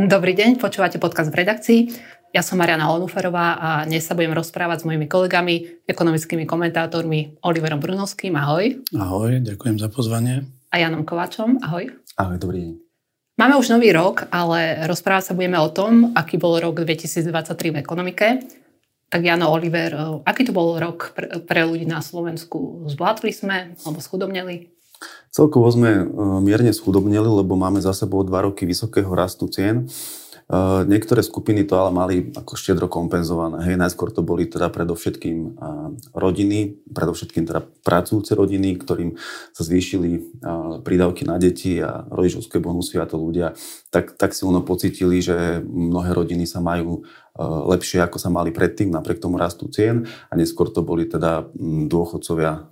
Dobrý deň, počúvate podcast v redakcii. Ja som Mariana Onuferová a dnes sa budem rozprávať s mojimi kolegami, ekonomickými komentátormi Oliverom Brunovským. Ahoj. Ahoj, ďakujem za pozvanie. A Janom Kovačom. Ahoj. Ahoj, dobrý deň. Máme už nový rok, ale rozprávať sa budeme o tom, aký bol rok 2023 v ekonomike. Tak Jano, Oliver, aký to bol rok pre, pre ľudí na Slovensku? Zvládli sme alebo schudobneli? Celkovo sme e, mierne schudobnili, lebo máme za sebou dva roky vysokého rastu cien. E, niektoré skupiny to ale mali ako štedro kompenzované. Hej, najskôr to boli teda predovšetkým e, rodiny, predovšetkým teda pracujúce rodiny, ktorým sa zvýšili prídavky na deti a rodičovské bonusy a to ľudia tak, tak silno pocitili, že mnohé rodiny sa majú lepšie, ako sa mali predtým, napriek tomu rastu cien a neskôr to boli teda dôchodcovia.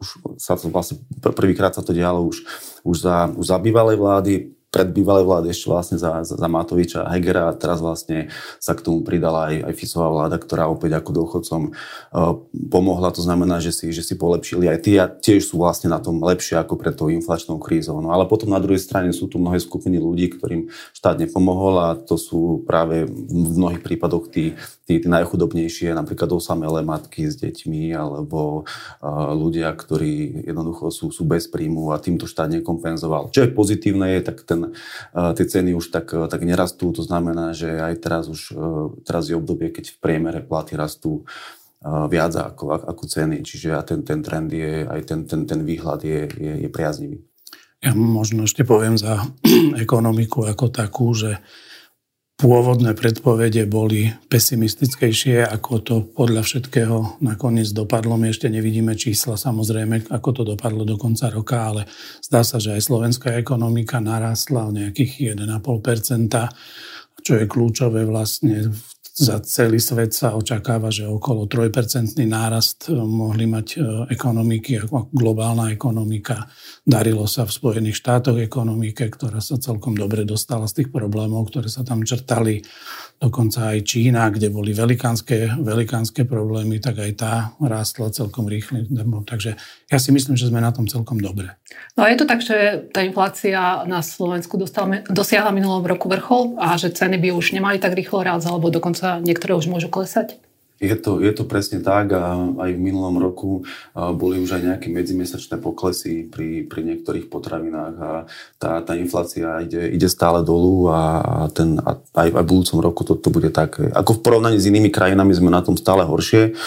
Už sa to vlastne prvýkrát sa to dialo už, už, za, už za bývalej vlády, pred bývalej vlády ešte vlastne za, za, za Matoviča a Hegera a teraz vlastne sa k tomu pridala aj, aj Fisová vláda, ktorá opäť ako dôchodcom uh, pomohla. To znamená, že si, že si polepšili aj tí a tiež sú vlastne na tom lepšie ako pred tou inflačnou krízou. No ale potom na druhej strane sú tu mnohé skupiny ľudí, ktorým štát nepomohol a to sú práve v mnohých prípadoch tí, tí, tí najchudobnejšie, napríklad osamelé matky s deťmi alebo uh, ľudia, ktorí jednoducho sú, sú bez príjmu a týmto štát nekompenzoval. Čo je pozitívne je, tak ten tie ceny už tak, tak nerastú. To znamená, že aj teraz už e, teraz je obdobie, keď v priemere platy rastú viac ako, ako ceny. Čiže ten, ten trend je, aj ten, ten, ten výhľad je, je, je priaznivý. Ja možno ešte poviem za ekonomiku ako takú, že pôvodné predpovede boli pesimistickejšie, ako to podľa všetkého nakoniec dopadlo. My ešte nevidíme čísla, samozrejme, ako to dopadlo do konca roka, ale zdá sa, že aj slovenská ekonomika narastla o nejakých 1,5%, čo je kľúčové vlastne v za celý svet sa očakáva, že okolo 3% nárast eh, mohli mať eh, ekonomiky, ako globálna ekonomika. Darilo sa v Spojených štátoch ekonomike, ktorá sa celkom dobre dostala z tých problémov, ktoré sa tam črtali dokonca aj Čína, kde boli velikánske, velikánske problémy, tak aj tá rástla celkom rýchle. Takže ja si myslím, že sme na tom celkom dobre. No a je to tak, že tá inflácia na Slovensku dostala, dosiahla minulom roku vrchol a že ceny by už nemali tak rýchlo rásť, alebo dokonca niektoré už môžu klesať? Je to, je to presne tak a aj v minulom roku boli už aj nejaké medzimesačné poklesy pri, pri niektorých potravinách a tá, tá inflácia ide, ide stále dolu a, ten, a aj, aj v budúcom roku to, to bude tak. Ako v porovnaní s inými krajinami sme na tom stále horšie,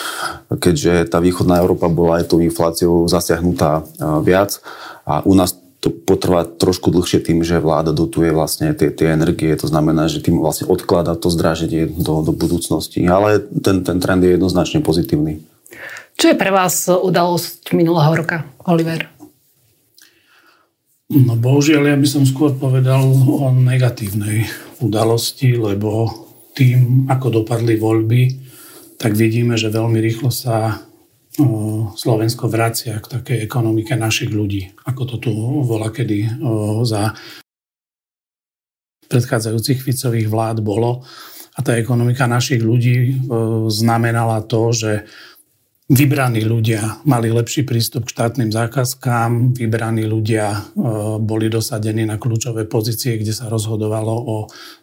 keďže tá východná Európa bola aj tou infláciou zasiahnutá viac a u nás to potrvá trošku dlhšie tým, že vláda dotuje vlastne tie, tie energie, to znamená, že tým vlastne odklada to zdraženie do, do budúcnosti. Ale ten, ten trend je jednoznačne pozitívny. Čo je pre vás udalosť minulého roka, Oliver? No bohužiaľ, ja by som skôr povedal o negatívnej udalosti, lebo tým, ako dopadli voľby, tak vidíme, že veľmi rýchlo sa Slovensko vracia k takej ekonomike našich ľudí, ako to tu bola kedy za predchádzajúcich Ficových vlád bolo. A tá ekonomika našich ľudí znamenala to, že vybraní ľudia mali lepší prístup k štátnym zákazkám, vybraní ľudia boli dosadení na kľúčové pozície, kde sa rozhodovalo o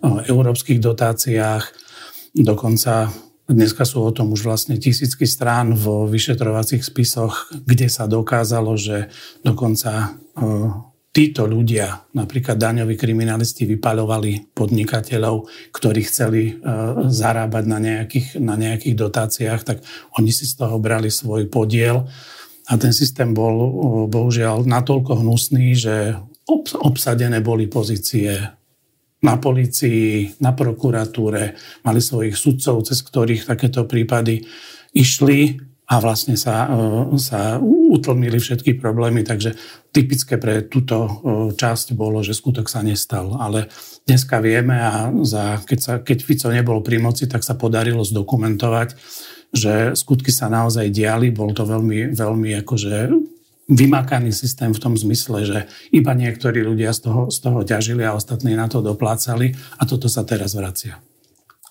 európskych dotáciách. Dokonca Dneska sú o tom už vlastne tisícky strán vo vyšetrovacích spisoch, kde sa dokázalo, že dokonca e, títo ľudia, napríklad daňoví kriminalisti, vypaľovali podnikateľov, ktorí chceli e, zarábať na nejakých, na nejakých dotáciách, tak oni si z toho brali svoj podiel. A ten systém bol e, bohužiaľ natoľko hnusný, že obsadené boli pozície na policii, na prokuratúre, mali svojich sudcov, cez ktorých takéto prípady išli a vlastne sa, e, sa utlmili všetky problémy. Takže typické pre túto e, časť bolo, že skutok sa nestal. Ale dneska vieme a za, keď, sa, keď Fico nebol pri moci, tak sa podarilo zdokumentovať, že skutky sa naozaj diali. Bol to veľmi, veľmi akože vymakaný systém v tom zmysle, že iba niektorí ľudia z toho, z toho ťažili a ostatní na to doplácali a toto sa teraz vracia.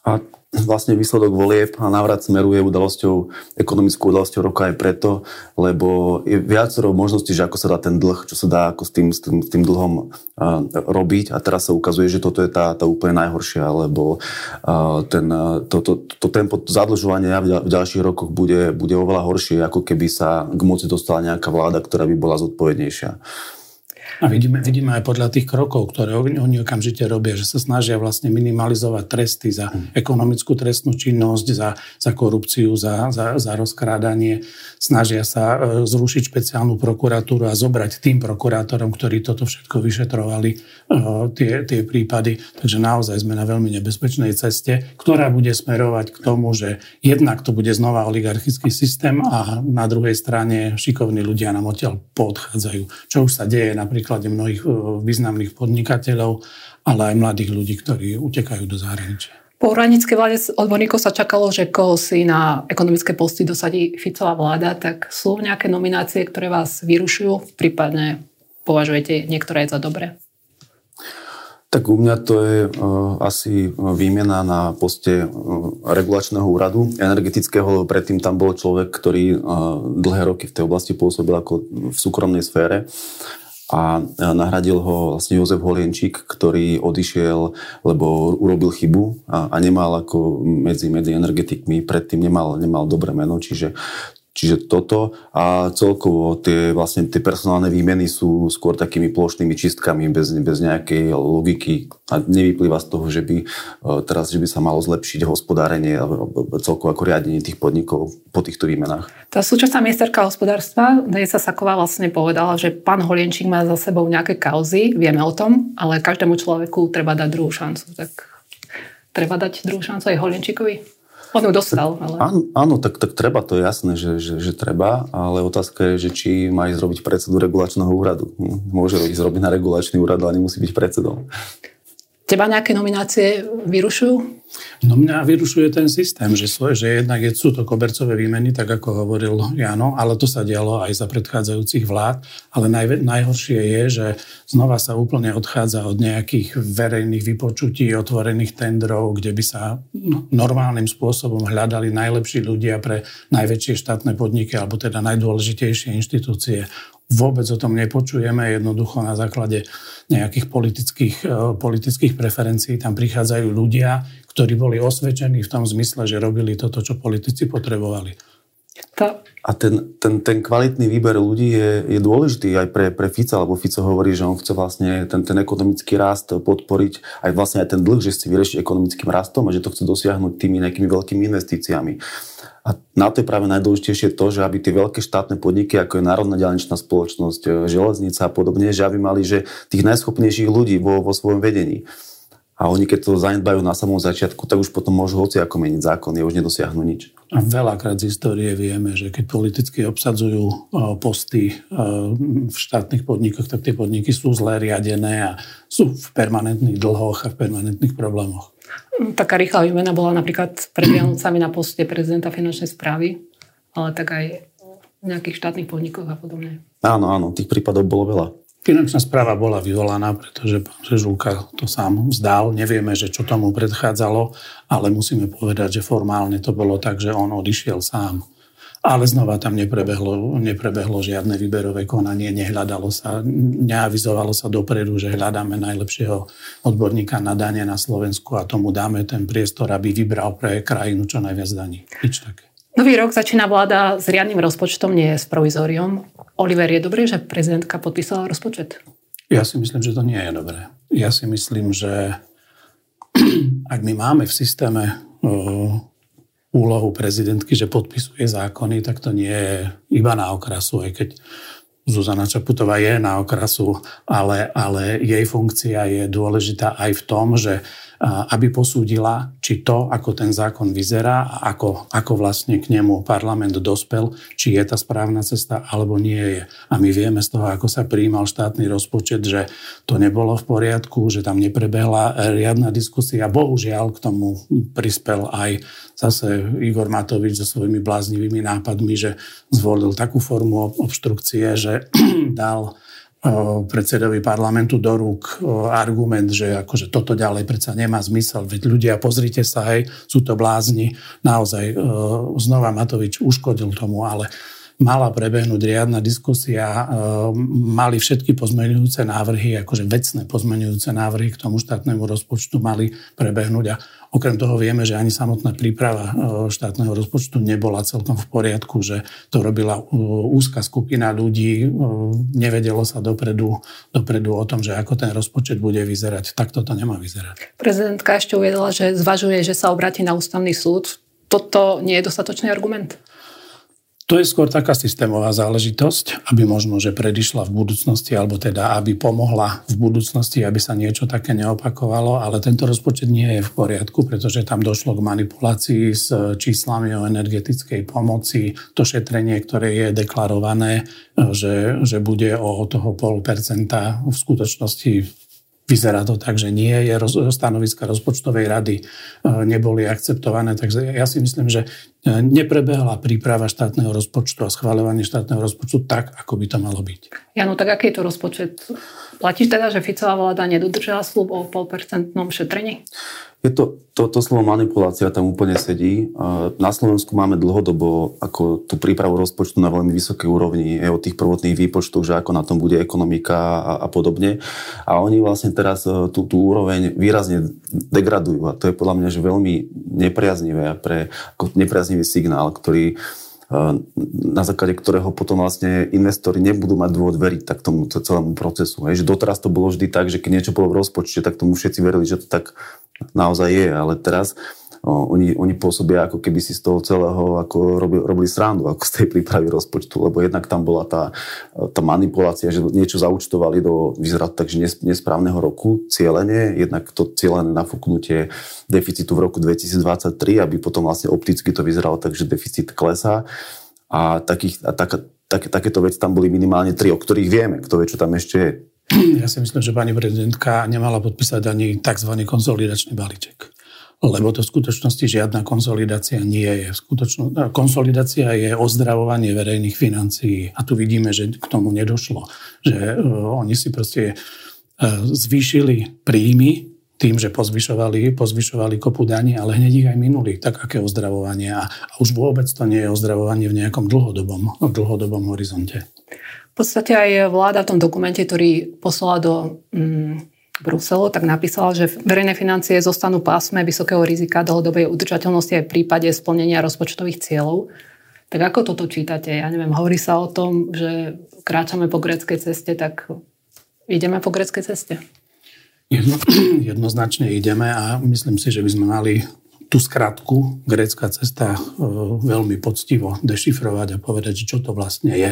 A vlastne výsledok volieb a návrat smeruje udalosťou, ekonomickou udalosťou roka aj preto, lebo je viacero možností, že ako sa dá ten dlh, čo sa dá ako s tým, s tým, s tým dlhom uh, robiť a teraz sa ukazuje, že toto je tá, tá úplne najhoršia, lebo uh, ten, to, to, to tempo zadlžovania v, v ďalších rokoch bude, bude oveľa horšie, ako keby sa k moci dostala nejaká vláda, ktorá by bola zodpovednejšia. A vidíme, vidíme aj podľa tých krokov, ktoré oni okamžite robia, že sa snažia vlastne minimalizovať tresty za hm. ekonomickú trestnú činnosť, za, za korupciu, za, za, za rozkrádanie. Snažia sa e, zrušiť špeciálnu prokuratúru a zobrať tým prokurátorom, ktorí toto všetko vyšetrovali, e, tie, tie prípady. Takže naozaj sme na veľmi nebezpečnej ceste, ktorá bude smerovať k tomu, že jednak to bude znova oligarchický systém a na druhej strane šikovní ľudia nám odtiaľ poodchádzajú. Čo už sa deje napríklad príklade mnohých e, významných podnikateľov, ale aj mladých ľudí, ktorí utekajú do zahraničia. Po hranickej vláde odborníkov sa čakalo, že koho si na ekonomické posty dosadí Ficová vláda, tak sú nejaké nominácie, ktoré vás vyrušujú, prípadne považujete niektoré za dobré? Tak u mňa to je uh, asi výmena na poste uh, regulačného úradu energetického, predtým tam bol človek, ktorý uh, dlhé roky v tej oblasti pôsobil ako v súkromnej sfére a nahradil ho vlastne Jozef Holienčík, ktorý odišiel, lebo urobil chybu a, a nemal ako medzi, medzi energetikmi, predtým nemal, nemal dobré meno, čiže Čiže toto a celkovo tie, vlastne tie personálne výmeny sú skôr takými plošnými čistkami bez, bez nejakej logiky a nevyplýva z toho, že by e, teraz že by sa malo zlepšiť hospodárenie a celkovo ako riadenie tých podnikov po týchto výmenách. Tá súčasná ministerka hospodárstva, Dejsa Saková vlastne povedala, že pán Holienčík má za sebou nejaké kauzy, vieme o tom, ale každému človeku treba dať druhú šancu. Tak treba dať druhú šancu aj Holienčíkovi? On ju dostal. Ale... Áno, áno tak, tak treba, to je jasné, že, že, že treba, ale otázka je, že či má ísť robiť predsedu regulačného úradu. Môže ísť robiť na regulačný úrad, ale nemusí byť predsedom. Teba nejaké nominácie vyrušujú? No mňa vyrušuje ten systém, že, svoje, že jednak sú to kobercové výmeny, tak ako hovoril Jano, ale to sa dialo aj za predchádzajúcich vlád. Ale naj, najhoršie je, že znova sa úplne odchádza od nejakých verejných vypočutí, otvorených tendrov, kde by sa no, normálnym spôsobom hľadali najlepší ľudia pre najväčšie štátne podniky alebo teda najdôležitejšie inštitúcie vôbec o tom nepočujeme, jednoducho na základe nejakých politických, e, politických preferencií tam prichádzajú ľudia, ktorí boli osvedčení v tom zmysle, že robili toto, čo politici potrebovali. To... A ten, ten, ten kvalitný výber ľudí je, je dôležitý aj pre, pre Fica, lebo Fico hovorí, že on chce vlastne ten, ten ekonomický rast podporiť, aj vlastne aj ten dlh, že chce vyriešiť ekonomickým rastom a že to chce dosiahnuť tými nejakými veľkými investíciami. A na to je práve najdôležitejšie to, že aby tie veľké štátne podniky, ako je Národná ďalničná spoločnosť, železnica a podobne, že aby mali že tých najschopnejších ľudí vo, vo svojom vedení. A oni, keď to zanedbajú na samom začiatku, tak už potom môžu hoci ako meniť zákony, už nedosiahnu nič. A veľakrát z histórie vieme, že keď politicky obsadzujú posty v štátnych podnikoch, tak tie podniky sú zle riadené a sú v permanentných dlhoch a v permanentných problémoch. Taká rýchla výmena bola napríklad pred Vianocami na poste prezidenta finančnej správy, ale tak aj v nejakých štátnych podnikoch a podobne. Áno, áno, tých prípadov bolo veľa. Finančná správa bola vyvolaná, pretože pán Žežulka to sám vzdal. Nevieme, že čo tomu predchádzalo, ale musíme povedať, že formálne to bolo tak, že on odišiel sám ale znova tam neprebehlo, neprebehlo žiadne výberové konanie, nehľadalo sa, neavizovalo sa dopredu, že hľadáme najlepšieho odborníka na dane na Slovensku a tomu dáme ten priestor, aby vybral pre krajinu čo najviac daní. Nič také. Nový rok začína vláda s riadnym rozpočtom, nie s provizóriom. Oliver, je dobré, že prezidentka podpísala rozpočet? Ja si myslím, že to nie je dobré. Ja si myslím, že ak my máme v systéme úlohu prezidentky, že podpisuje zákony, tak to nie je iba na okrasu, aj keď Zuzana Čaputová je na okrasu, ale, ale jej funkcia je dôležitá aj v tom, že aby posúdila, či to, ako ten zákon vyzerá a ako, ako vlastne k nemu parlament dospel, či je tá správna cesta alebo nie je. A my vieme z toho, ako sa prijímal štátny rozpočet, že to nebolo v poriadku, že tam neprebehla riadna diskusia. Bohužiaľ k tomu prispel aj zase Igor Matovič so svojimi bláznivými nápadmi, že zvolil takú formu obštrukcie, že dal predsedovi parlamentu do rúk argument, že akože toto ďalej predsa nemá zmysel, veď ľudia, pozrite sa, hej, sú to blázni. Naozaj, znova Matovič uškodil tomu, ale mala prebehnúť riadna diskusia, mali všetky pozmeňujúce návrhy, akože vecné pozmeňujúce návrhy k tomu štátnemu rozpočtu mali prebehnúť a Okrem toho vieme, že ani samotná príprava e, štátneho rozpočtu nebola celkom v poriadku, že to robila e, úzka skupina ľudí, e, nevedelo sa dopredu, dopredu o tom, že ako ten rozpočet bude vyzerať. Tak toto nemá vyzerať. Prezidentka ešte uvedla, že zvažuje, že sa obráti na ústavný súd. Toto nie je dostatočný argument? To je skôr taká systémová záležitosť, aby možno, že predišla v budúcnosti, alebo teda aby pomohla v budúcnosti, aby sa niečo také neopakovalo, ale tento rozpočet nie je v poriadku, pretože tam došlo k manipulácii s číslami o energetickej pomoci. To šetrenie, ktoré je deklarované, že, že bude o toho pol percenta v skutočnosti Vyzerá to tak, že nie je roz, stanoviska rozpočtovej rady e, neboli akceptované. Takže ja si myslím, že neprebehla príprava štátneho rozpočtu a schváľovanie štátneho rozpočtu tak, ako by to malo byť. Jano, tak aký je to rozpočet? Platíš teda, že Ficová vláda nedodržala slub o polpercentnom šetrení? Je to, to, to slovo manipulácia tam úplne sedí. Na Slovensku máme dlhodobo ako tú prípravu rozpočtu na veľmi vysokej úrovni, je o tých prvotných výpočtoch, že ako na tom bude ekonomika a, a podobne. A oni vlastne teraz e, tú, tú úroveň výrazne degradujú a to je podľa mňa že veľmi nepriaznivé pre, ako nepriaznivý signál, ktorý na základe ktorého potom vlastne investori nebudú mať dôvod veriť tak tomu celému procesu. Hej, že doteraz to bolo vždy tak, že keď niečo bolo v rozpočte, tak tomu všetci verili, že to tak naozaj je, ale teraz oni, oni pôsobia ako keby si z toho celého ako robili, robili srandu ako z tej prípravy rozpočtu, lebo jednak tam bola tá, tá manipulácia, že niečo zaučtovali do, vyzerá takže nesprávneho roku, cieľenie, jednak to cieľené nafúknutie deficitu v roku 2023, aby potom vlastne opticky to vyzeralo tak, že deficit klesá a, takých, a tak, tak, takéto veci tam boli minimálne tri, o ktorých vieme, kto vie, čo tam ešte je. Ja si myslím, že pani prezidentka nemala podpísať ani tzv. konsolidačný balíček lebo to v skutočnosti žiadna konsolidácia nie je. Skutočno, konsolidácia je ozdravovanie verejných financií a tu vidíme, že k tomu nedošlo. Že uh, oni si proste uh, zvýšili príjmy tým, že pozvyšovali, pozvyšovali kopu daní, ale hneď ich aj minuli. Tak aké ozdravovanie. A, a už vôbec to nie je ozdravovanie v nejakom dlhodobom, v dlhodobom horizonte. V podstate aj vláda v tom dokumente, ktorý poslala do mm, Bruselu, tak napísala, že verejné financie zostanú pásme vysokého rizika dlhodobej udržateľnosti aj v prípade splnenia rozpočtových cieľov. Tak ako toto čítate? Ja neviem, hovorí sa o tom, že kráčame po greckej ceste, tak ideme po greckej ceste? Jedno, jednoznačne ideme a myslím si, že by sme mali tú skratku grécka cesta e, veľmi poctivo dešifrovať a povedať, čo to vlastne je.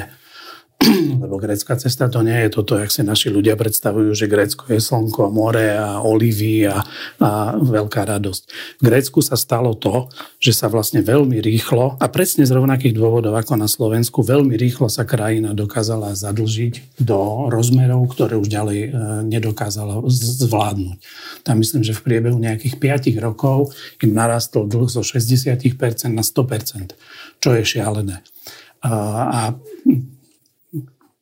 Lebo grécka cesta to nie je toto, jak si naši ľudia predstavujú, že Grécko je slnko, more a olivy a, a veľká radosť. V Grécku sa stalo to, že sa vlastne veľmi rýchlo a presne z rovnakých dôvodov ako na Slovensku, veľmi rýchlo sa krajina dokázala zadlžiť do rozmerov, ktoré už ďalej e, nedokázala zvládnuť. Tam myslím, že v priebehu nejakých 5 rokov im narastol dlh zo 60% na 100%, čo je šialené. A,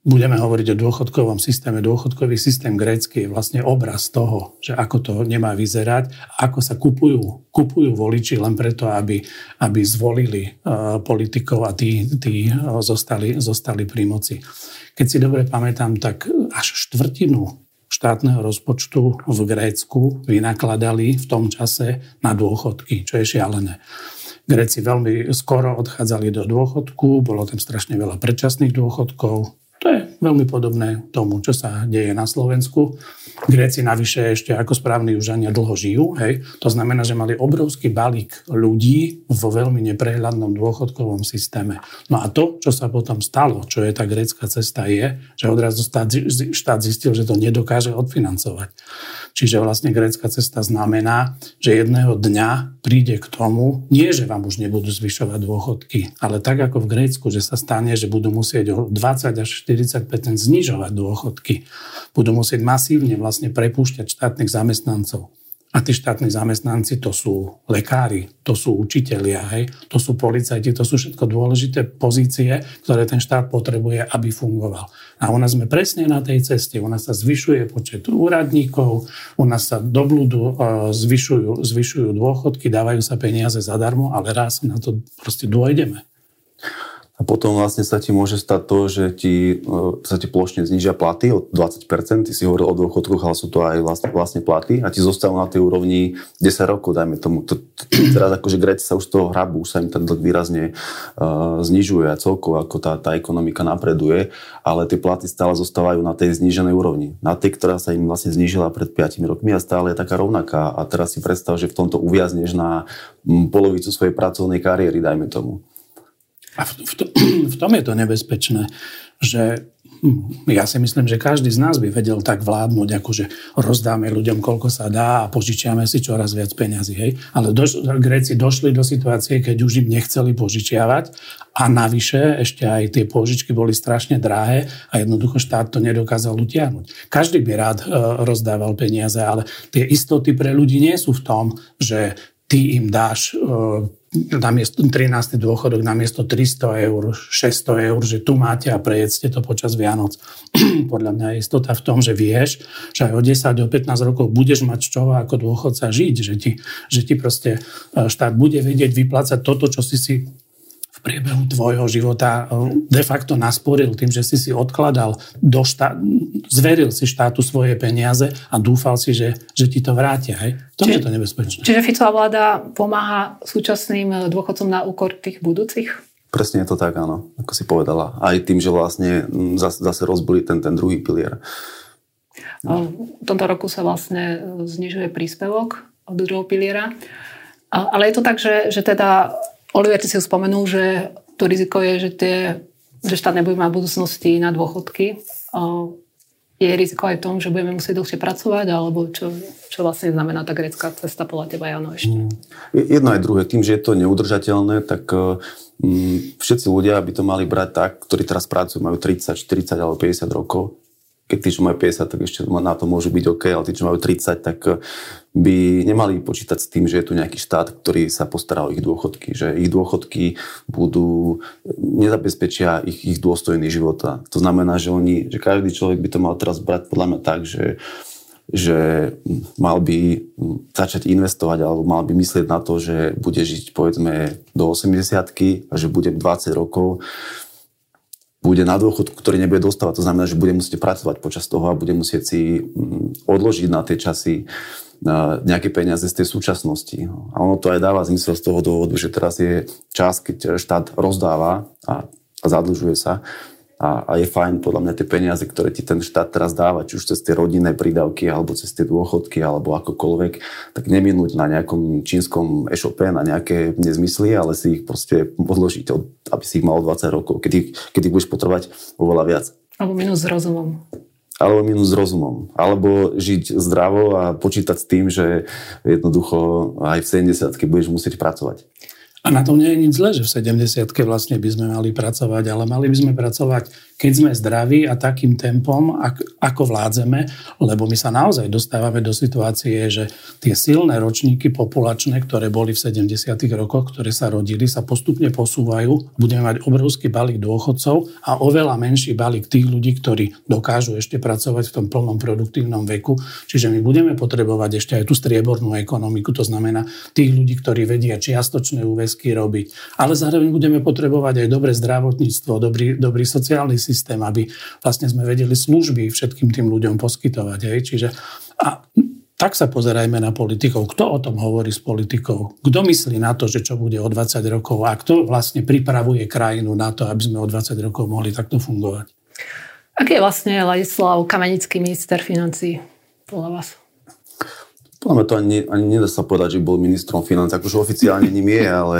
budeme hovoriť o dôchodkovom systéme. Dôchodkový systém grécky je vlastne obraz toho, že ako to nemá vyzerať, ako sa kupujú, kupujú voliči len preto, aby, aby zvolili uh, politikov a tí, tí uh, zostali, zostali pri moci. Keď si dobre pamätám, tak až štvrtinu štátneho rozpočtu v Grécku vynakladali v tom čase na dôchodky, čo je šialené. Gréci veľmi skoro odchádzali do dôchodku, bolo tam strašne veľa predčasných dôchodkov, to je veľmi podobné tomu, čo sa deje na Slovensku. Gréci navyše ešte ako správni užania dlho žijú. Hej. To znamená, že mali obrovský balík ľudí vo veľmi neprehľadnom dôchodkovom systéme. No a to, čo sa potom stalo, čo je tá grécka cesta, je, že odrazu štát zistil, že to nedokáže odfinancovať. Čiže vlastne grécka cesta znamená, že jedného dňa príde k tomu, nie že vám už nebudú zvyšovať dôchodky, ale tak ako v Grécku, že sa stane, že budú musieť o 20 až 45 znižovať dôchodky. Budú musieť masívne vlastne prepúšťať štátnych zamestnancov. A tí štátni zamestnanci to sú lekári, to sú učitelia, hej, to sú policajti, to sú všetko dôležité pozície, ktoré ten štát potrebuje, aby fungoval. A u nás sme presne na tej ceste. U nás sa zvyšuje počet úradníkov, u nás sa do blúdu uh, zvyšujú, zvyšujú dôchodky, dávajú sa peniaze zadarmo, ale raz na to proste dôjdeme. A potom vlastne sa ti môže stať to, že ti, e, sa ti plošne znižia platy o 20%, ty si hovoril o dôchodkoch, ale sú to aj vlastne, vlastne platy a ti zostávajú na tej úrovni 10 rokov, dajme tomu. To, to, teraz akože Gréci sa už z toho hrabu, už sa im ten dlh výrazne uh, znižuje a celkovo ako tá, tá ekonomika napreduje, ale tie platy stále zostávajú na tej zníženej úrovni. Na tej, ktorá sa im vlastne znížila pred 5 rokmi a stále je taká rovnaká. A teraz si predstav, že v tomto uviazneš na polovicu svojej pracovnej kariéry, dajme tomu. A v, v, v tom je to nebezpečné, že hm, ja si myslím, že každý z nás by vedel tak vládnuť, ako že rozdáme ľuďom, koľko sa dá a požičiame si čoraz viac peňazí. Hej? Ale doš- Gréci došli do situácie, keď už im nechceli požičiavať a navyše ešte aj tie požičky boli strašne drahé a jednoducho štát to nedokázal utiahnuť. Každý by rád e, rozdával peniaze, ale tie istoty pre ľudí nie sú v tom, že ty im dáš e, namiesto 13. dôchodok namiesto 300 eur, 600 eur, že tu máte a prejedzte to počas Vianoc. Podľa mňa je istota v tom, že vieš, že aj o 10, o 15 rokov budeš mať z čoho ako dôchodca žiť, že ti, že ti proste e, štát bude vedieť vyplácať toto, čo si si v priebehu tvojho života eh, de facto nasporil tým, že si si odkladal, do štá... zveril si štátu svoje peniaze a dúfal si, že, že ti to vrátia. Hej? To čiže, je to nebezpečné. Čiže Ficová vláda pomáha súčasným eh, dôchodcom na úkor tých budúcich? Presne je to tak, áno, ako si povedala. Aj tým, že vlastne zase, zase rozbili ten, ten druhý pilier. V tomto roku sa vlastne znižuje príspevok od druhého piliera. Ale je to tak, že, že teda Oliver, ty si spomenul, že to riziko je, že, tie, že štát nebude mať budúcnosti na dôchodky. Je riziko aj v tom, že budeme musieť dlhšie pracovať, alebo čo, čo vlastne znamená tá grecká cesta podľa teba, Jano, ešte? Mm. Jedno aj druhé. Tým, že je to neudržateľné, tak mm, všetci ľudia by to mali brať tak, ktorí teraz pracujú, majú 30, 40 alebo 50 rokov, keď tí, čo majú 50, tak ešte na to môžu byť OK, ale tí, čo majú 30, tak eh, by nemali počítať s tým, že je tu nejaký štát, ktorý sa postará o ich dôchodky, že ich dôchodky budú, nezabezpečia ich, ich dôstojný život. To znamená, že oni, že každý človek by to mal teraz brať podľa mňa tak, že že mal by začať investovať alebo mal by myslieť na to, že bude žiť povedzme do 80 a že bude 20 rokov bude na dôchodku, ktorý nebude dostávať. To znamená, že bude musieť pracovať počas toho a bude musieť si mm, odložiť na tie časy nejaké peniaze z tej súčasnosti. A ono to aj dáva zmysel z toho dôvodu, že teraz je čas, keď štát rozdáva a zadlžuje sa a, a je fajn podľa mňa tie peniaze, ktoré ti ten štát teraz dáva, či už cez tie rodinné prídavky, alebo cez tie dôchodky, alebo akokoľvek, tak neminúť na nejakom čínskom e-shope, na nejaké nezmysly, ale si ich proste odložiť, aby si ich mal 20 rokov, keď ich, keď ich budeš potrebovať oveľa viac. Alebo minus s rozumom. Alebo minus rozumom. Alebo žiť zdravo a počítať s tým, že jednoducho aj v 70 budeš musieť pracovať. A na tom nie je nič zle, že v 70 vlastne by sme mali pracovať, ale mali by sme pracovať keď sme zdraví a takým tempom, ako vládzeme, lebo my sa naozaj dostávame do situácie, že tie silné ročníky populačné, ktoré boli v 70. rokoch, ktoré sa rodili, sa postupne posúvajú. Budeme mať obrovský balík dôchodcov a oveľa menší balík tých ľudí, ktorí dokážu ešte pracovať v tom plnom produktívnom veku. Čiže my budeme potrebovať ešte aj tú striebornú ekonomiku, to znamená tých ľudí, ktorí vedia čiastočné úväzky robiť. Ale zároveň budeme potrebovať aj dobré zdravotníctvo, dobrý, dobrý sociálny systém, aby vlastne sme vedeli služby všetkým tým ľuďom poskytovať. Hej. Čiže, a tak sa pozerajme na politikov. Kto o tom hovorí s politikou? Kto myslí na to, že čo bude o 20 rokov? A kto vlastne pripravuje krajinu na to, aby sme o 20 rokov mohli takto fungovať? Aký je vlastne Ladislav Kamenický minister financí podľa vás? Podľa mňa to ani, ani nedá sa povedať, že bol ministrom financí. Akože oficiálne ním je, ale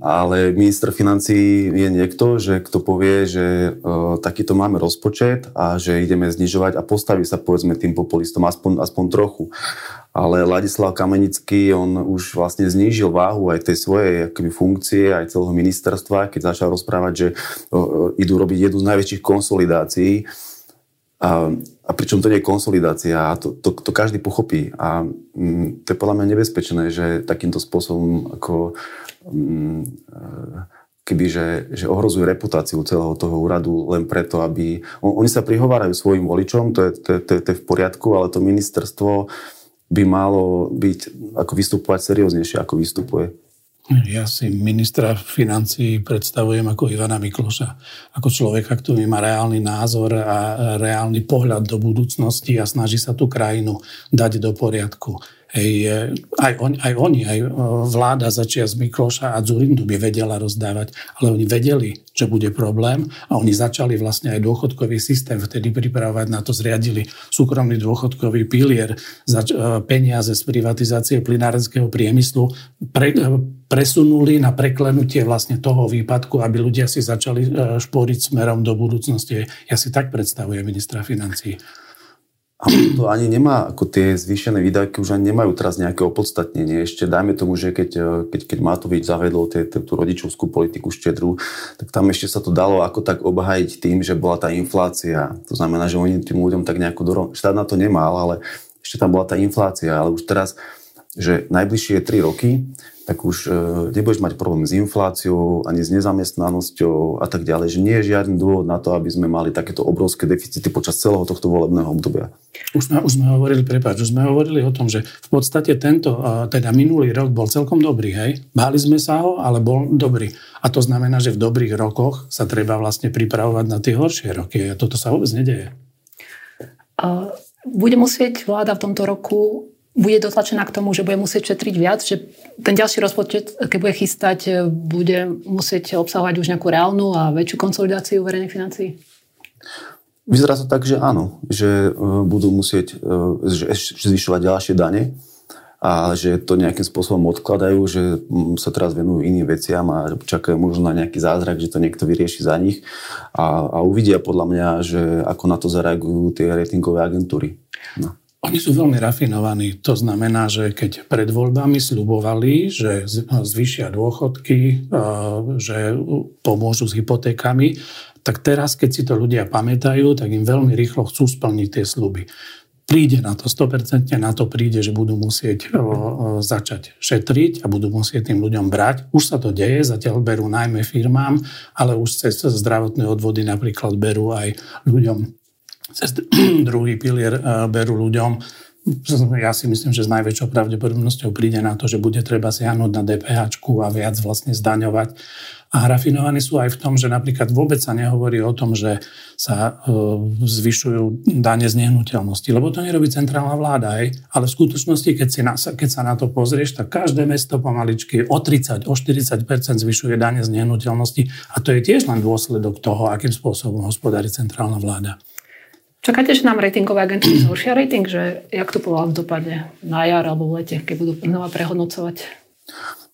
ale minister financí je niekto, že kto povie, že uh, takýto máme rozpočet a že ideme znižovať a postaví sa povedzme tým populistom aspoň, aspoň trochu. Ale Ladislav Kamenický, on už vlastne znížil váhu aj tej svojej akoby, funkcie, aj celého ministerstva, keď začal rozprávať, že uh, idú robiť jednu z najväčších konsolidácií A, a pričom to nie je konsolidácia a to, to, to každý pochopí. A mm, to je podľa mňa nebezpečné, že takýmto spôsobom ako mm, keby, že, že ohrozujú reputáciu celého toho úradu len preto, aby... On, oni sa prihovárajú svojim voličom, to je, to, je, to, to je v poriadku, ale to ministerstvo by malo byť, ako vystupovať serióznejšie, ako vystupuje. Ja si ministra financí predstavujem ako Ivana Mikloša, ako človeka, ktorý má reálny názor a reálny pohľad do budúcnosti a snaží sa tú krajinu dať do poriadku. Hej, aj, on, aj oni, aj e, vláda začia z Mikloša a Zurindu by vedela rozdávať, ale oni vedeli, že bude problém a oni začali vlastne aj dôchodkový systém vtedy pripravovať, na to zriadili súkromný dôchodkový pilier, zač- e, peniaze z privatizácie plinárenského priemyslu pre, e, presunuli na preklenutie vlastne toho výpadku, aby ľudia si začali šporiť smerom do budúcnosti. Ja si tak predstavujem ministra financí. A to ani nemá, ako tie zvýšené výdavky už ani nemajú teraz nejaké opodstatnenie. Ešte dajme tomu, že keď, e, keď, keď Matovič zavedol tie, tú rodičovskú politiku štedru, tak tam ešte sa to dalo ako tak obhajiť tým, že bola tá inflácia. To znamená, že oni tým ľuďom tak nejako dorov... Štát na to nemal, ale ešte tam bola tá inflácia. Ale už teraz, že najbližšie 3 roky, tak už e, nebudeš mať problém s infláciou, ani s nezamestnanosťou a tak ďalej, že nie je žiadny dôvod na to, aby sme mali takéto obrovské deficity počas celého tohto volebného obdobia. Už sme, už sme hovorili, prepáč, už sme hovorili o tom, že v podstate tento, teda minulý rok bol celkom dobrý, hej? Báli sme sa ho, ale bol dobrý. A to znamená, že v dobrých rokoch sa treba vlastne pripravovať na tie horšie roky. A toto sa vôbec nedeje. Bude musieť vláda v tomto roku bude dotlačená k tomu, že bude musieť šetriť viac, že ten ďalší rozpočet, keď bude chystať, bude musieť obsahovať už nejakú reálnu a väčšiu konsolidáciu verejných financií? Vyzerá to tak, že áno, že e, budú musieť e, zvyšovať ďalšie dane a že to nejakým spôsobom odkladajú, že mm, sa teraz venujú iným veciam a čakajú možno na nejaký zázrak, že to niekto vyrieši za nich a, a uvidia podľa mňa, že ako na to zareagujú tie ratingové agentúry. No. Oni sú veľmi rafinovaní. To znamená, že keď pred voľbami slubovali, že zvýšia dôchodky, že pomôžu s hypotékami, tak teraz, keď si to ľudia pamätajú, tak im veľmi rýchlo chcú splniť tie sluby. Príde na to, 100% na to príde, že budú musieť začať šetriť a budú musieť tým ľuďom brať. Už sa to deje, zatiaľ berú najmä firmám, ale už cez zdravotné odvody napríklad berú aj ľuďom cez druhý pilier eh, berú ľuďom. Ja si myslím, že s najväčšou pravdepodobnosťou príde na to, že bude treba siahnuť na DPH a viac vlastne zdaňovať. A rafinovaní sú aj v tom, že napríklad vôbec sa nehovorí o tom, že sa e, zvyšujú dane z nehnuteľnosti, lebo to nerobí centrálna vláda, aj. ale v skutočnosti, keď, si na, keď sa na to pozrieš, tak každé mesto pomaličky o 30, o 40% zvyšuje dane z nehnuteľnosti a to je tiež len dôsledok toho, akým spôsobom hospodári centrálna vláda. Čakáte, že nám ratingové agentúry zhoršia rating, že jak to vás dopadne na jar alebo v lete, keď budú znova prehodnocovať?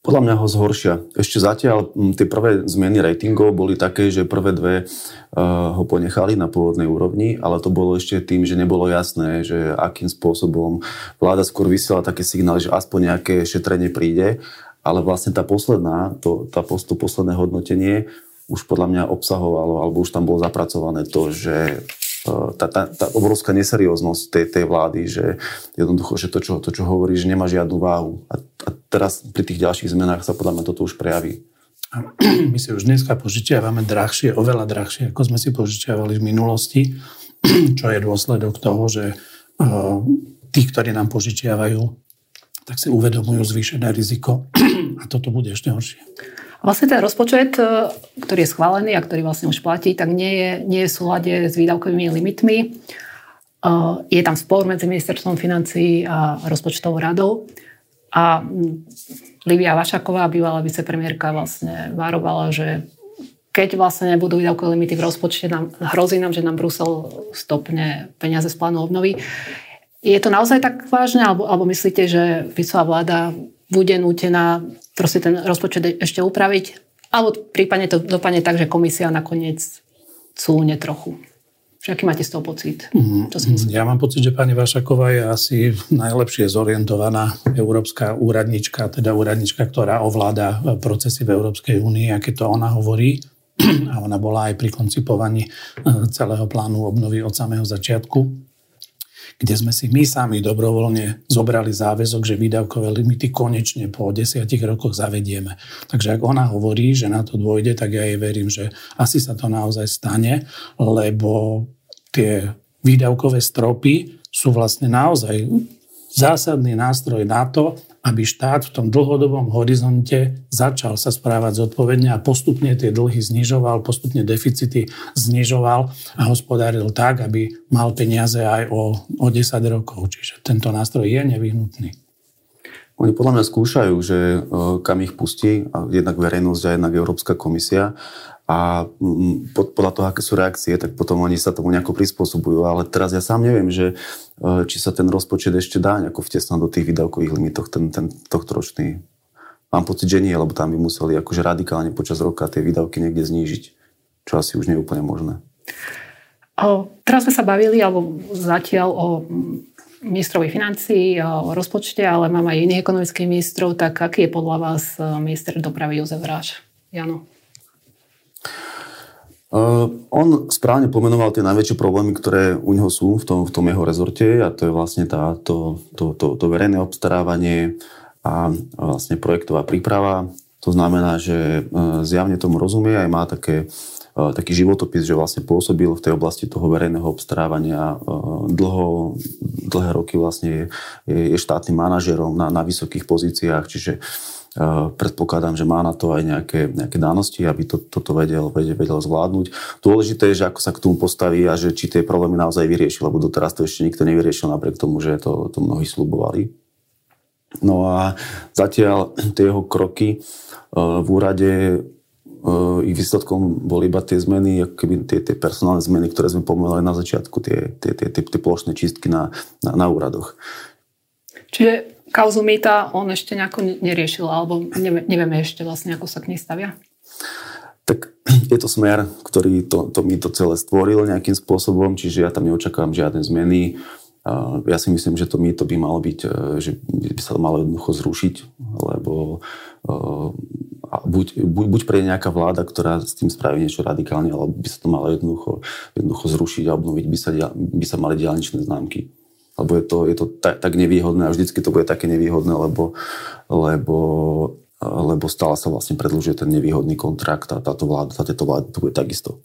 Podľa mňa ho zhoršia. Ešte zatiaľ tie prvé zmeny ratingov boli také, že prvé dve uh, ho ponechali na pôvodnej úrovni, ale to bolo ešte tým, že nebolo jasné, že akým spôsobom vláda skôr vysiela také signály, že aspoň nejaké šetrenie príde, ale vlastne tá posledná, to, tá, to posledné hodnotenie už podľa mňa obsahovalo, alebo už tam bolo zapracované to, že tá, tá, tá obrovská neserióznosť tej, tej vlády, že jednoducho, že to čo, to, čo hovorí, že nemá žiadnu váhu. A, a teraz pri tých ďalších zmenách sa podľa mňa toto už prejaví. My si už dneska požičiavame drahšie, oveľa drahšie, ako sme si požičiavali v minulosti, čo je dôsledok toho, že tí, ktorí nám požičiavajú, tak si uvedomujú zvýšené riziko a toto bude ešte horšie. Vlastne ten rozpočet, e, ktorý je schválený a ktorý vlastne už platí, tak nie je, nie je v súlade s výdavkovými limitmi. E, je tam spor medzi ministerstvom financí a rozpočtovou radou. A Livia Vašaková, bývalá vicepremiérka, vlastne varovala, že keď vlastne nebudú výdavkové limity v rozpočte, nám, hrozí nám, že nám Brusel stopne peniaze z plánu obnovy. Je to naozaj tak vážne, alebo, alebo myslíte, že Ficová vláda bude nútená proste ten rozpočet ešte upraviť, alebo prípadne to dopadne tak, že komisia nakoniec cúne trochu. aký máte z toho pocit? Mm, ja mám pocit, že pani Vašaková je asi najlepšie zorientovaná európska úradnička, teda úradnička, ktorá ovláda procesy v Európskej únii a keď to ona hovorí, a ona bola aj pri koncipovaní celého plánu obnovy od samého začiatku kde sme si my sami dobrovoľne zobrali záväzok, že výdavkové limity konečne po desiatich rokoch zavedieme. Takže ak ona hovorí, že na to dôjde, tak ja jej verím, že asi sa to naozaj stane, lebo tie výdavkové stropy sú vlastne naozaj zásadný nástroj na to, aby štát v tom dlhodobom horizonte začal sa správať zodpovedne a postupne tie dlhy znižoval, postupne deficity znižoval a hospodáril tak, aby mal peniaze aj o, o 10 rokov. Čiže tento nástroj je nevyhnutný. Oni podľa mňa skúšajú, že e, kam ich pustí, jednak verejnosť a jednak Európska komisia a mm, podľa toho, aké sú reakcie, tak potom oni sa tomu nejako prispôsobujú. Ale teraz ja sám neviem, že e, či sa ten rozpočet ešte dá nejako vtesnať do tých výdavkových limitoch, ten, ten tohto ročný. Mám pocit, že nie, lebo tam by museli akože radikálne počas roka tie výdavky niekde znížiť, čo asi už nie je úplne možné. O, teraz sme sa bavili, alebo zatiaľ o ministrovi financií, o rozpočte, ale mám aj iných ekonomických ministrov, tak aký je podľa vás e, minister dopravy Jozef Ráš? Jano. Uh, on správne pomenoval tie najväčšie problémy, ktoré u neho sú v tom, v tom jeho rezorte a to je vlastne tá, to, to, to, to verejné obstarávanie a vlastne projektová príprava. To znamená, že uh, zjavne tomu rozumie aj má také, uh, taký životopis, že vlastne pôsobil v tej oblasti toho verejného obstarávania dlho, dlhé roky vlastne je, je štátnym manažerom na, na vysokých pozíciách, čiže predpokladám, že má na to aj nejaké, nejaké dánosti, aby to, toto vedel, vedel, vedel zvládnuť. Dôležité je, že ako sa k tomu postaví a že či tie problémy naozaj vyrieši, lebo doteraz to ešte nikto nevyriešil napriek tomu, že to, to mnohí slubovali. No a zatiaľ tie jeho kroky v úrade ich výsledkom boli iba tie zmeny, keby tie, tie personálne zmeny, ktoré sme pomenovali na začiatku, tie, tie, tie, tie, tie plošné čistky na, na, na úradoch. Čiže kauzu mýta on ešte nejako neriešil, alebo nevieme ešte vlastne, ako sa k nej stavia? Tak je to smer, ktorý to, to mýto celé stvoril nejakým spôsobom, čiže ja tam neočakávam žiadne zmeny. Ja si myslím, že to mýto by malo byť, e, že by sa to malo jednoducho zrušiť, lebo e, buď, buď, buď pre nejaká vláda, ktorá s tým spraví niečo radikálne, alebo by sa to malo jednoducho, jednoducho zrušiť a obnoviť by sa, by sa mali diálničné známky lebo je to, je to tak, tak nevýhodné a vždycky to bude také nevýhodné, lebo, lebo, lebo stále sa vlastne predlžuje ten nevýhodný kontrakt a táto vláda, táto vláda to bude takisto.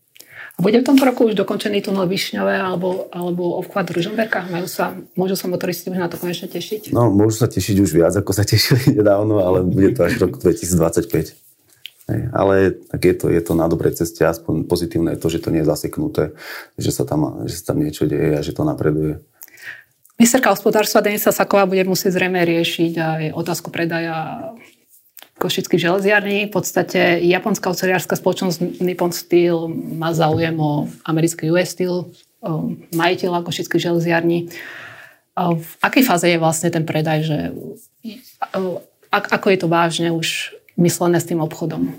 A bude v tomto roku už dokončený tunel Višňové alebo, alebo obchvat Ružomberka? Majú sa, môžu sa motoristi už na to konečne tešiť? No, môžu sa tešiť už viac, ako sa tešili nedávno, ale bude to až rok 2025. Hej, ale tak je to, je to na dobrej ceste, aspoň pozitívne je to, že to nie je zaseknuté, že sa tam, že sa tam niečo deje a že to napreduje. Ministerka hospodárstva Denisa Saková bude musieť zrejme riešiť aj otázku predaja košických železiarní. V podstate japonská oceliárska spoločnosť Nippon Steel má záujem o americký US Steel, majiteľa košických železiarní. V akej fáze je vlastne ten predaj, že ako je to vážne už myslené s tým obchodom?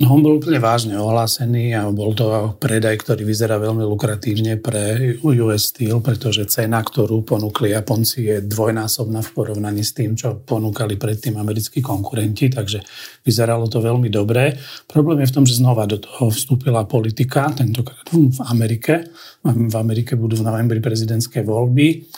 No on bol úplne vážne ohlásený a bol to predaj, ktorý vyzerá veľmi lukratívne pre US Steel, pretože cena, ktorú ponúkli Japonci, je dvojnásobná v porovnaní s tým, čo ponúkali predtým americkí konkurenti, takže vyzeralo to veľmi dobre. Problém je v tom, že znova do toho vstúpila politika, tentokrát v Amerike. V Amerike budú v novembri prezidentské voľby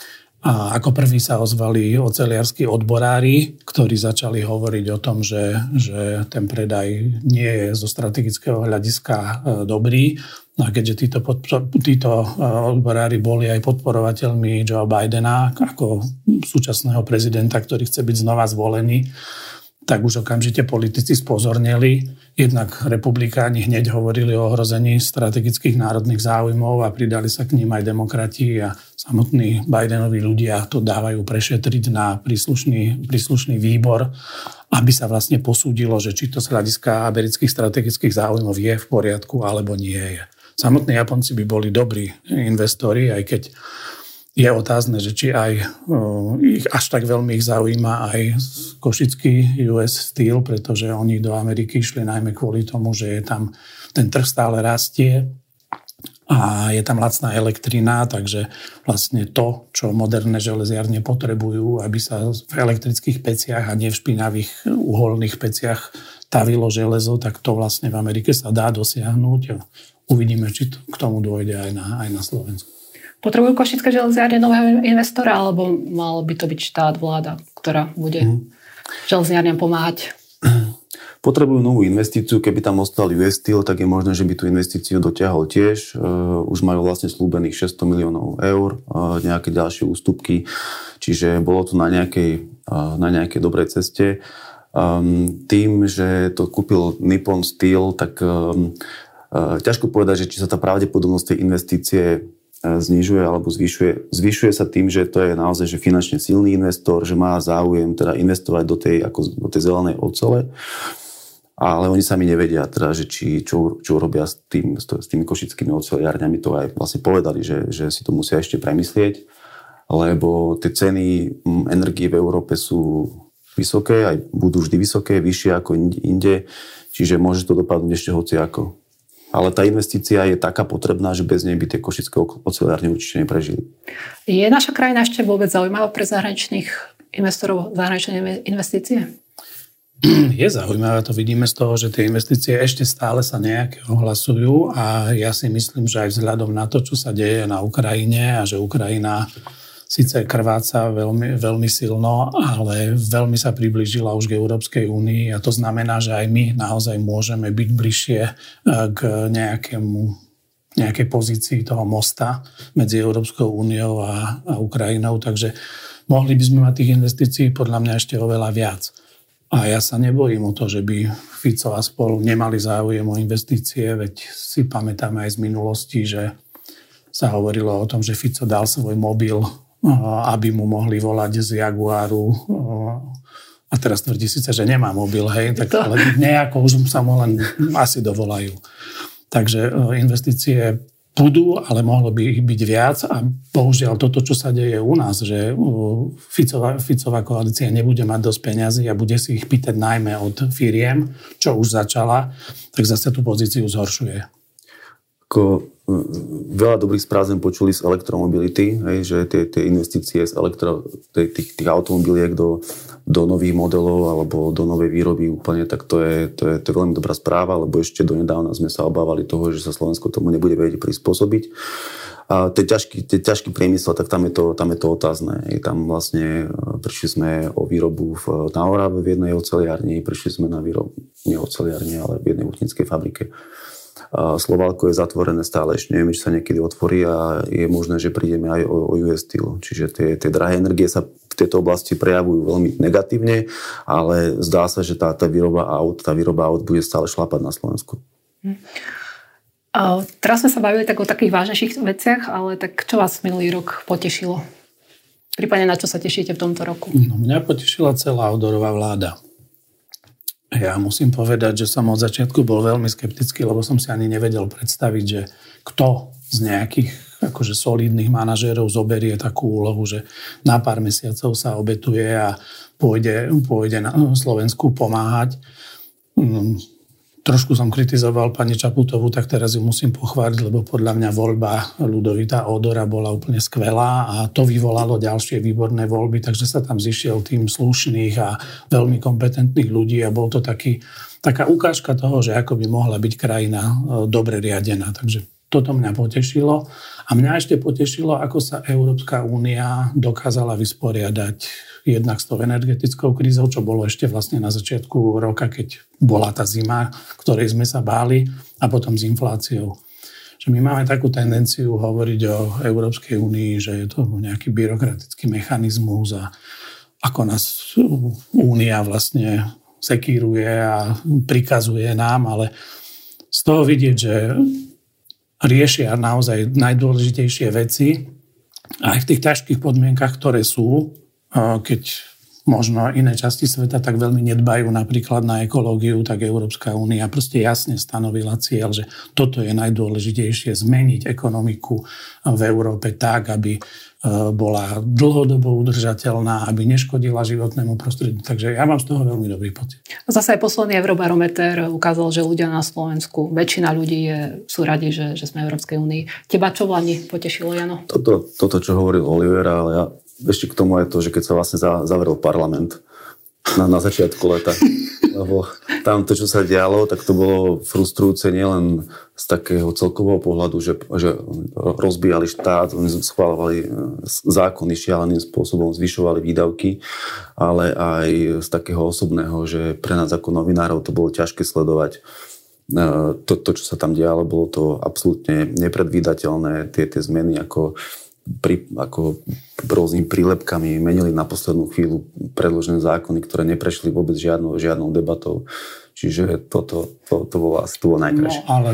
a ako prvý sa ozvali oceliarskí odborári, ktorí začali hovoriť o tom, že, že ten predaj nie je zo strategického hľadiska e, dobrý. No a keďže títo, podpor, títo e, odborári boli aj podporovateľmi Joe Bidena ako súčasného prezidenta, ktorý chce byť znova zvolený, tak už okamžite politici spozornili. Jednak republikáni hneď hovorili o ohrození strategických národných záujmov a pridali sa k ním aj demokrati a samotní Bidenovi ľudia to dávajú prešetriť na príslušný, príslušný výbor, aby sa vlastne posúdilo, že či to z hľadiska amerických strategických záujmov je v poriadku alebo nie je. Samotní Japonci by boli dobrí investori, aj keď je otázne, že či aj ich až tak veľmi ich zaujíma aj košický US Steel, pretože oni do Ameriky išli najmä kvôli tomu, že je tam ten trh stále rastie a je tam lacná elektrina, takže vlastne to, čo moderné železiarne potrebujú, aby sa v elektrických peciach a nie v špinavých uholných peciach stavilo železo, tak to vlastne v Amerike sa dá dosiahnuť uvidíme, či to, k tomu dôjde aj na, aj na Slovensku. Potrebujú Košické železiárne nového investora, alebo mal by to byť štát, vláda, ktorá bude mm. železiárňam pomáhať? Potrebujú novú investíciu, keby tam ostal US Steel, tak je možné, že by tú investíciu dotiahol tiež. Uh, už majú vlastne slúbených 600 miliónov eur, uh, nejaké ďalšie ústupky, čiže bolo to na nejakej, uh, na nejakej dobrej ceste. Um, tým, že to kúpil Nippon Steel, tak um, uh, ťažko povedať, že či sa tá pravdepodobnosť tej investície znižuje alebo zvyšuje. Zvyšuje sa tým, že to je naozaj že finančne silný investor, že má záujem teda investovať do tej, ako, do tej zelenej ocele. Ale oni sami nevedia, teda, že či, čo, čo robia s, tým, s tými košickými oceliárňami. To aj vlastne povedali, že, že si to musia ešte premyslieť, lebo tie ceny energie v Európe sú vysoké, aj budú vždy vysoké, vyššie ako inde, čiže môže to dopadnúť ešte hoci ako ale tá investícia je taká potrebná, že bez nej by tie košické ocelárne určite neprežili. Je naša krajina ešte vôbec zaujímavá pre zahraničných investorov, zahraničné investície? Je zaujímavé, to vidíme z toho, že tie investície ešte stále sa nejaké ohlasujú a ja si myslím, že aj vzhľadom na to, čo sa deje na Ukrajine a že Ukrajina síce krváca veľmi, veľmi silno, ale veľmi sa priblížila už k Európskej únii a to znamená, že aj my naozaj môžeme byť bližšie e, k nejakému nejakej pozícii toho mosta medzi Európskou úniou a, a Ukrajinou, takže mohli by sme mať tých investícií podľa mňa ešte oveľa viac. A ja sa nebojím o to, že by Fico a spolu nemali záujem o investície, veď si pamätáme aj z minulosti, že sa hovorilo o tom, že Fico dal svoj mobil aby mu mohli volať z Jaguaru. A teraz tvrdí síce, že nemá mobil, hej, tak, ale nejako už sa mu len asi dovolajú. Takže investície budú, ale mohlo by ich byť viac a bohužiaľ toto, čo sa deje u nás, že Ficová, Ficová koalícia nebude mať dosť peňazí a bude si ich pýtať najmä od firiem, čo už začala, tak zase tú pozíciu zhoršuje. Ako veľa dobrých správ sme počuli z elektromobility, hej, že tie, tie investície z elektro, tých, tých automobiliek do, do nových modelov alebo do novej výroby úplne, tak to je, to, je, to je veľmi dobrá správa, lebo ešte donedávna sme sa obávali toho, že sa Slovensko tomu nebude vedieť prispôsobiť. A tie ťažký, tie ťažký priemysel, tak tam je to, tam je to otázne. Je tam vlastne, e, prišli sme o výrobu v, na Orave v jednej oceliarni, prišli sme na výrobu, nie oceliarni, ale v jednej hutnickej fabrike Slovalko je zatvorené stále, ešte neviem, či sa niekedy otvorí a je možné, že prídeme aj o, o US Steel. Čiže tie, tie drahé energie sa v tejto oblasti prejavujú veľmi negatívne, ale zdá sa, že tá, tá výroba aut, tá výroba aut bude stále šlapať na Slovensku. Hm. A teraz sme sa bavili tak o takých vážnejších veciach, ale tak čo vás minulý rok potešilo? Prípadne na čo sa tešíte v tomto roku? No, mňa potešila celá Odorová vláda. Ja musím povedať, že som od začiatku bol veľmi skeptický, lebo som si ani nevedel predstaviť, že kto z nejakých akože solidných manažérov zoberie takú úlohu, že na pár mesiacov sa obetuje a pôjde, pôjde na Slovensku pomáhať. Trošku som kritizoval pani Čaputovú, tak teraz ju musím pochváliť, lebo podľa mňa voľba Ludovita Odora bola úplne skvelá a to vyvolalo ďalšie výborné voľby, takže sa tam zišiel tým slušných a veľmi kompetentných ľudí a bol to taký, taká ukážka toho, že ako by mohla byť krajina e, dobre riadená. Takže toto mňa potešilo. A mňa ešte potešilo, ako sa Európska únia dokázala vysporiadať jednak s tou energetickou krízou, čo bolo ešte vlastne na začiatku roka, keď bola tá zima, ktorej sme sa báli, a potom s infláciou. Že my máme takú tendenciu hovoriť o Európskej únii, že je to nejaký byrokratický mechanizmus a ako nás únia vlastne sekíruje a prikazuje nám, ale z toho vidieť, že riešia naozaj najdôležitejšie veci. Aj v tých ťažkých podmienkach, ktoré sú, keď možno iné časti sveta tak veľmi nedbajú napríklad na ekológiu, tak Európska únia proste jasne stanovila cieľ, že toto je najdôležitejšie, zmeniť ekonomiku v Európe tak, aby e, bola dlhodobo udržateľná, aby neškodila životnému prostrediu. Takže ja mám z toho veľmi dobrý pocit. Zase aj posledný Eurobarometer ukázal, že ľudia na Slovensku, väčšina ľudí je, sú radi, že, že sme v Európskej únii. Teba čo v Lani potešilo, Jano? Toto, toto, čo hovoril Oliver, ale ja ešte k tomu je to, že keď sa vlastne zavrel parlament, na, na začiatku leta. Lebo tam to, čo sa dialo, tak to bolo frustrujúce nielen z takého celkového pohľadu, že, že rozbíjali štát, schválovali e, zákony šialeným spôsobom, zvyšovali výdavky, ale aj z takého osobného, že pre nás ako novinárov to bolo ťažké sledovať e, to, to, čo sa tam dialo, bolo to absolútne nepredvídateľné, tie, tie zmeny ako pri, ako rôznymi prílepkami menili na poslednú chvíľu predložené zákony, ktoré neprešli vôbec žiadnou, žiadnou debatou. Čiže toto to, to, bolo asi to bolo najkrajšie. No, ale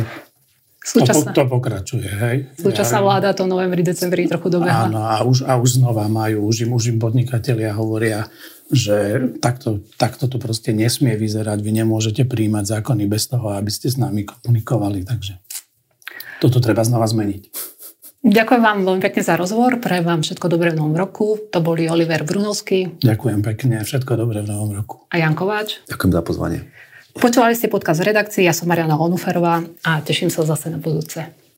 Súčasná, to, to pokračuje, hej. Súčasná vláda to novembri, decembri trochu dobehla. Áno, a už, a už znova majú, už im, už im podnikatelia hovoria, že takto, takto to proste nesmie vyzerať. Vy nemôžete príjmať zákony bez toho, aby ste s nami komunikovali. Takže toto treba znova zmeniť. Ďakujem vám veľmi pekne za rozhovor. Prajem vám všetko dobré v novom roku. To boli Oliver Brunovský. Ďakujem pekne. Všetko dobré v novom roku. A Jan Kováč. Ďakujem za pozvanie. Počúvali ste podcast v redakcii. Ja som Mariana Onuferová a teším sa zase na budúce.